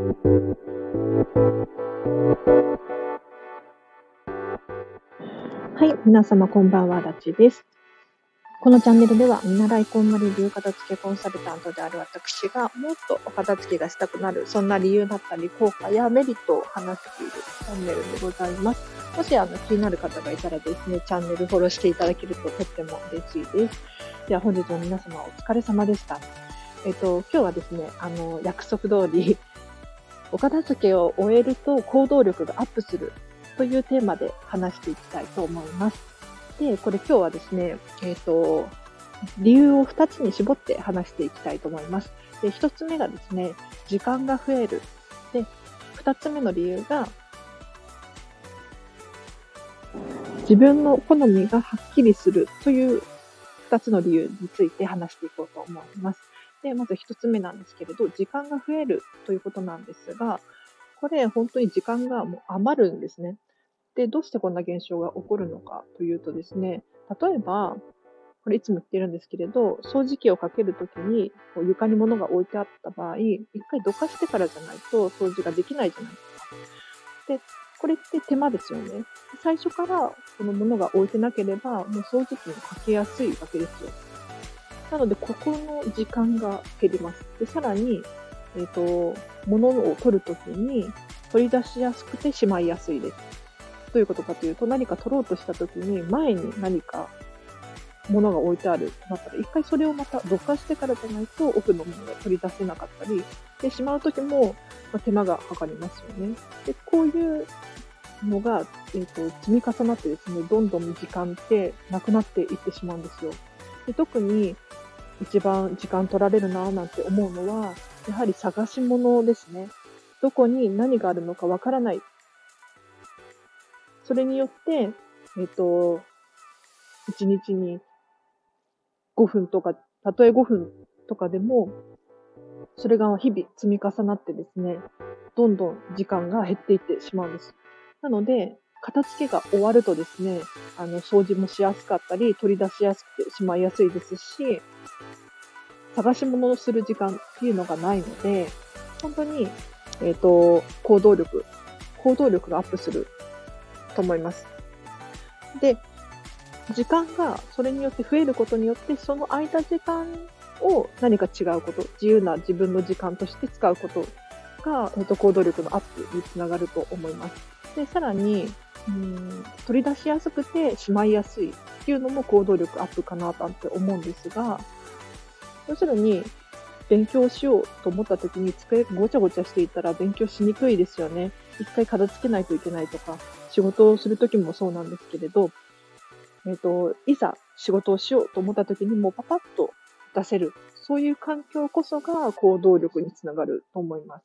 はい、皆様こんばんは、ラチです。このチャンネルでは、見習いこんまり流片付けコンサルタントである私が、もっとお片付けがしたくなる、そんな理由だったり、効果やメリットを話しているチャンネルでございます。もしあの気になる方がいたらですね、チャンネルフォローしていただけるととっても嬉しいです。では本日も皆様お疲れ様でした。えっと、今日はですね、あの、約束通り、お片付けを終えると行動力がアップするというテーマで話していきたいと思います。で、これ今日はですね、えっ、ー、と、理由を2つに絞って話していきたいと思います。で、1つ目がですね、時間が増える。で、2つ目の理由が、自分の好みがはっきりするという2つの理由について話していこうと思います。で、まず1つ目なんですけれど、時間が増えるということなんですが、これ本当に時間がもう余るんですね。で、どうしてこんな現象が起こるのかというとですね、例えば、これいつも言ってるんですけれど、掃除機をかけるときにこう床に物が置いてあった場合、一回どかしてからじゃないと掃除ができないじゃないですか。で、これって手間ですよね。最初からこの物が置いてなければ、もう掃除機にかけやすいわけですよ。なので、ここの時間が減ります。で、さらに、えっ、ー、と、物を取るときに取り出しやすくてしまいやすいです。どういうことかというと、何か取ろうとしたときに、前に何か物が置いてあるとなったら、一回それをまたどかしてからじゃないと奥のものが取り出せなかったり、で、しまうときも、ま手間がかかりますよね。で、こういうのが、えっ、ー、と、積み重なってですね、どんどん時間ってなくなっていってしまうんですよ。で特に一番時間取られるなぁなんて思うのは、やはり探し物ですね。どこに何があるのかわからないそれによって、えっ、と、1日に5分とか、たとえ5分とかでも、それが日々積み重なってですね、どんどん時間が減っていってしまうんです。なので、片付けが終わるとですね、あの、掃除もしやすかったり、取り出しやすくてしまいやすいですし、探し物をする時間っていうのがないので、本当に、えっ、ー、と、行動力、行動力がアップすると思います。で、時間がそれによって増えることによって、その空いた時間を何か違うこと、自由な自分の時間として使うことが、えっと、行動力のアップにつながると思います。で、さらに、うん取り出しやすくてしまいやすいっていうのも行動力アップかななんて思うんですが、要するに、勉強しようと思った時に机ごちゃごちゃしていたら勉強しにくいですよね。一回片付けないといけないとか、仕事をするときもそうなんですけれど、えっ、ー、と、いざ仕事をしようと思ったときにもうパパッと出せる。そういう環境こそが行動力につながると思います。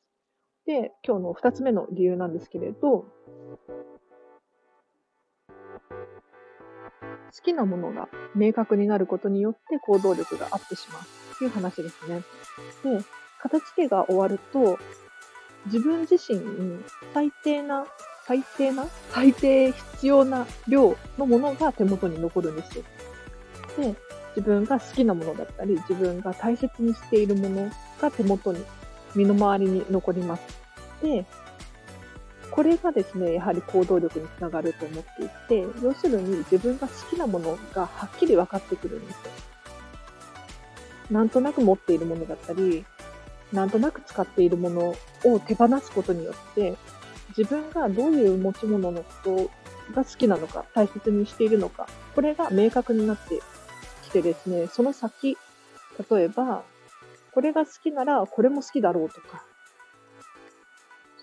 で、今日の二つ目の理由なんですけれど、好きなものが明確になることによって行動力がアップしますいう話ですね。で、片付けが終わると、自分自身に最低な最低な、最低必要な量のものが手元に残るんですよ。で、自分が好きなものだったり、自分が大切にしているものが手元に、身の回りに残ります。で、これがですね、やはり行動力につながると思っていて、要するに自分が好きなものがはっきり分かってくるんですよ。なんとなく持っているものだったり、なんとなく使っているものを手放すことによって、自分がどういう持ち物のことが好きなのか、大切にしているのか、これが明確になってきてですね、その先、例えば、これが好きならこれも好きだろうとか、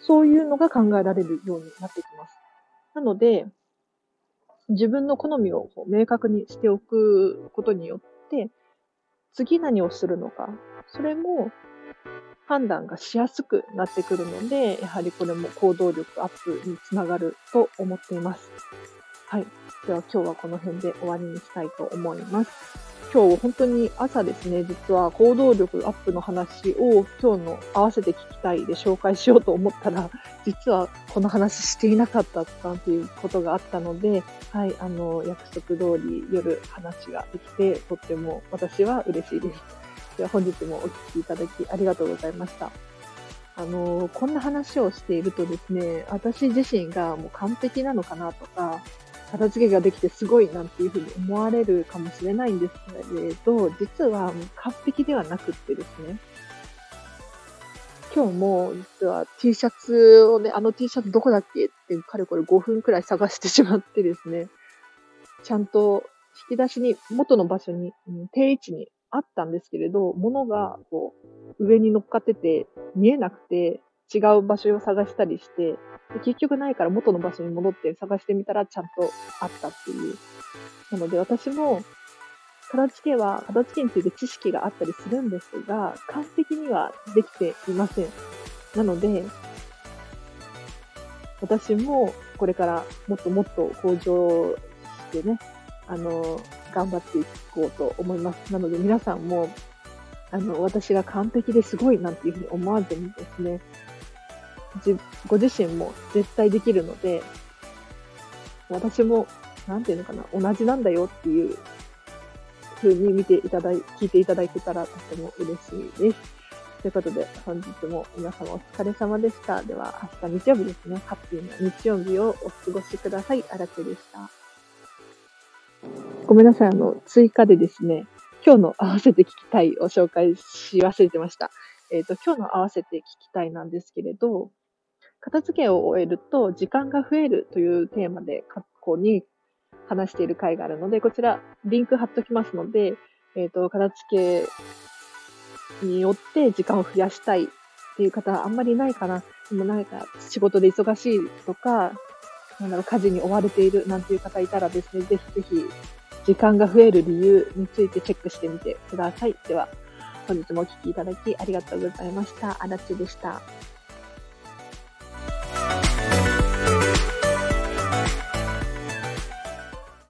そういうのが考えられるようになってきます。なので、自分の好みを明確にしておくことによって、次何をするのか、それも判断がしやすくなってくるので、やはりこれも行動力アップにつながると思っています。はい。では今日はこの辺で終わりにしたいと思います。今日本当に朝ですね、実は行動力アップの話を今日の合わせて聞きたいで紹介しようと思ったら、実はこの話していなかったっていうことがあったので、はい、あの、約束通り夜話ができて、とっても私は嬉しいです。では本日もお聴きいただきありがとうございました。あの、こんな話をしているとですね、私自身がもう完璧なのかなとか、片付けができてすごいなんていうふうに思われるかもしれないんですけれど、実は完璧ではなくってですね、今日も実は T シャツをね、あの T シャツどこだっけってかれこれ5分くらい探してしまってですね、ちゃんと引き出しに元の場所に、うん、定位置にあったんですけれど、物がこう上に乗っかってて見えなくて違う場所を探したりして、結局ないから元の場所に戻って探してみたらちゃんとあったっていう。なので私も片付けは、片付けについて知識があったりするんですが、完璧にはできていません。なので、私もこれからもっともっと向上してね、あの、頑張っていこうと思います。なので皆さんも、あの、私が完璧ですごいなんていうふうに思わずにですね、ご自身も絶対できるので、私も、なんていうのかな、同じなんだよっていう風に見ていただい、聞いていただけたらとても嬉しいです。ということで、本日も皆様お疲れ様でした。では、明日日曜日ですね。ハッピーな日曜日をお過ごしください。あらでした。ごめんなさい。あの、追加でですね、今日の合わせて聞きたいを紹介し忘れてました。えっ、ー、と、今日の合わせて聞きたいなんですけれど、片付けを終えると時間が増えるというテーマで過去に話している回があるので、こちら、リンク貼っときますので、えっ、ー、と、片付けによって時間を増やしたいっていう方はあんまりないかな。でもなんか仕事で忙しいとか、なんだろう、家事に追われているなんていう方いたらですね、ぜひぜひ時間が増える理由についてチェックしてみてください。では、本日もお聴きいただきありがとうございました。あらちでした。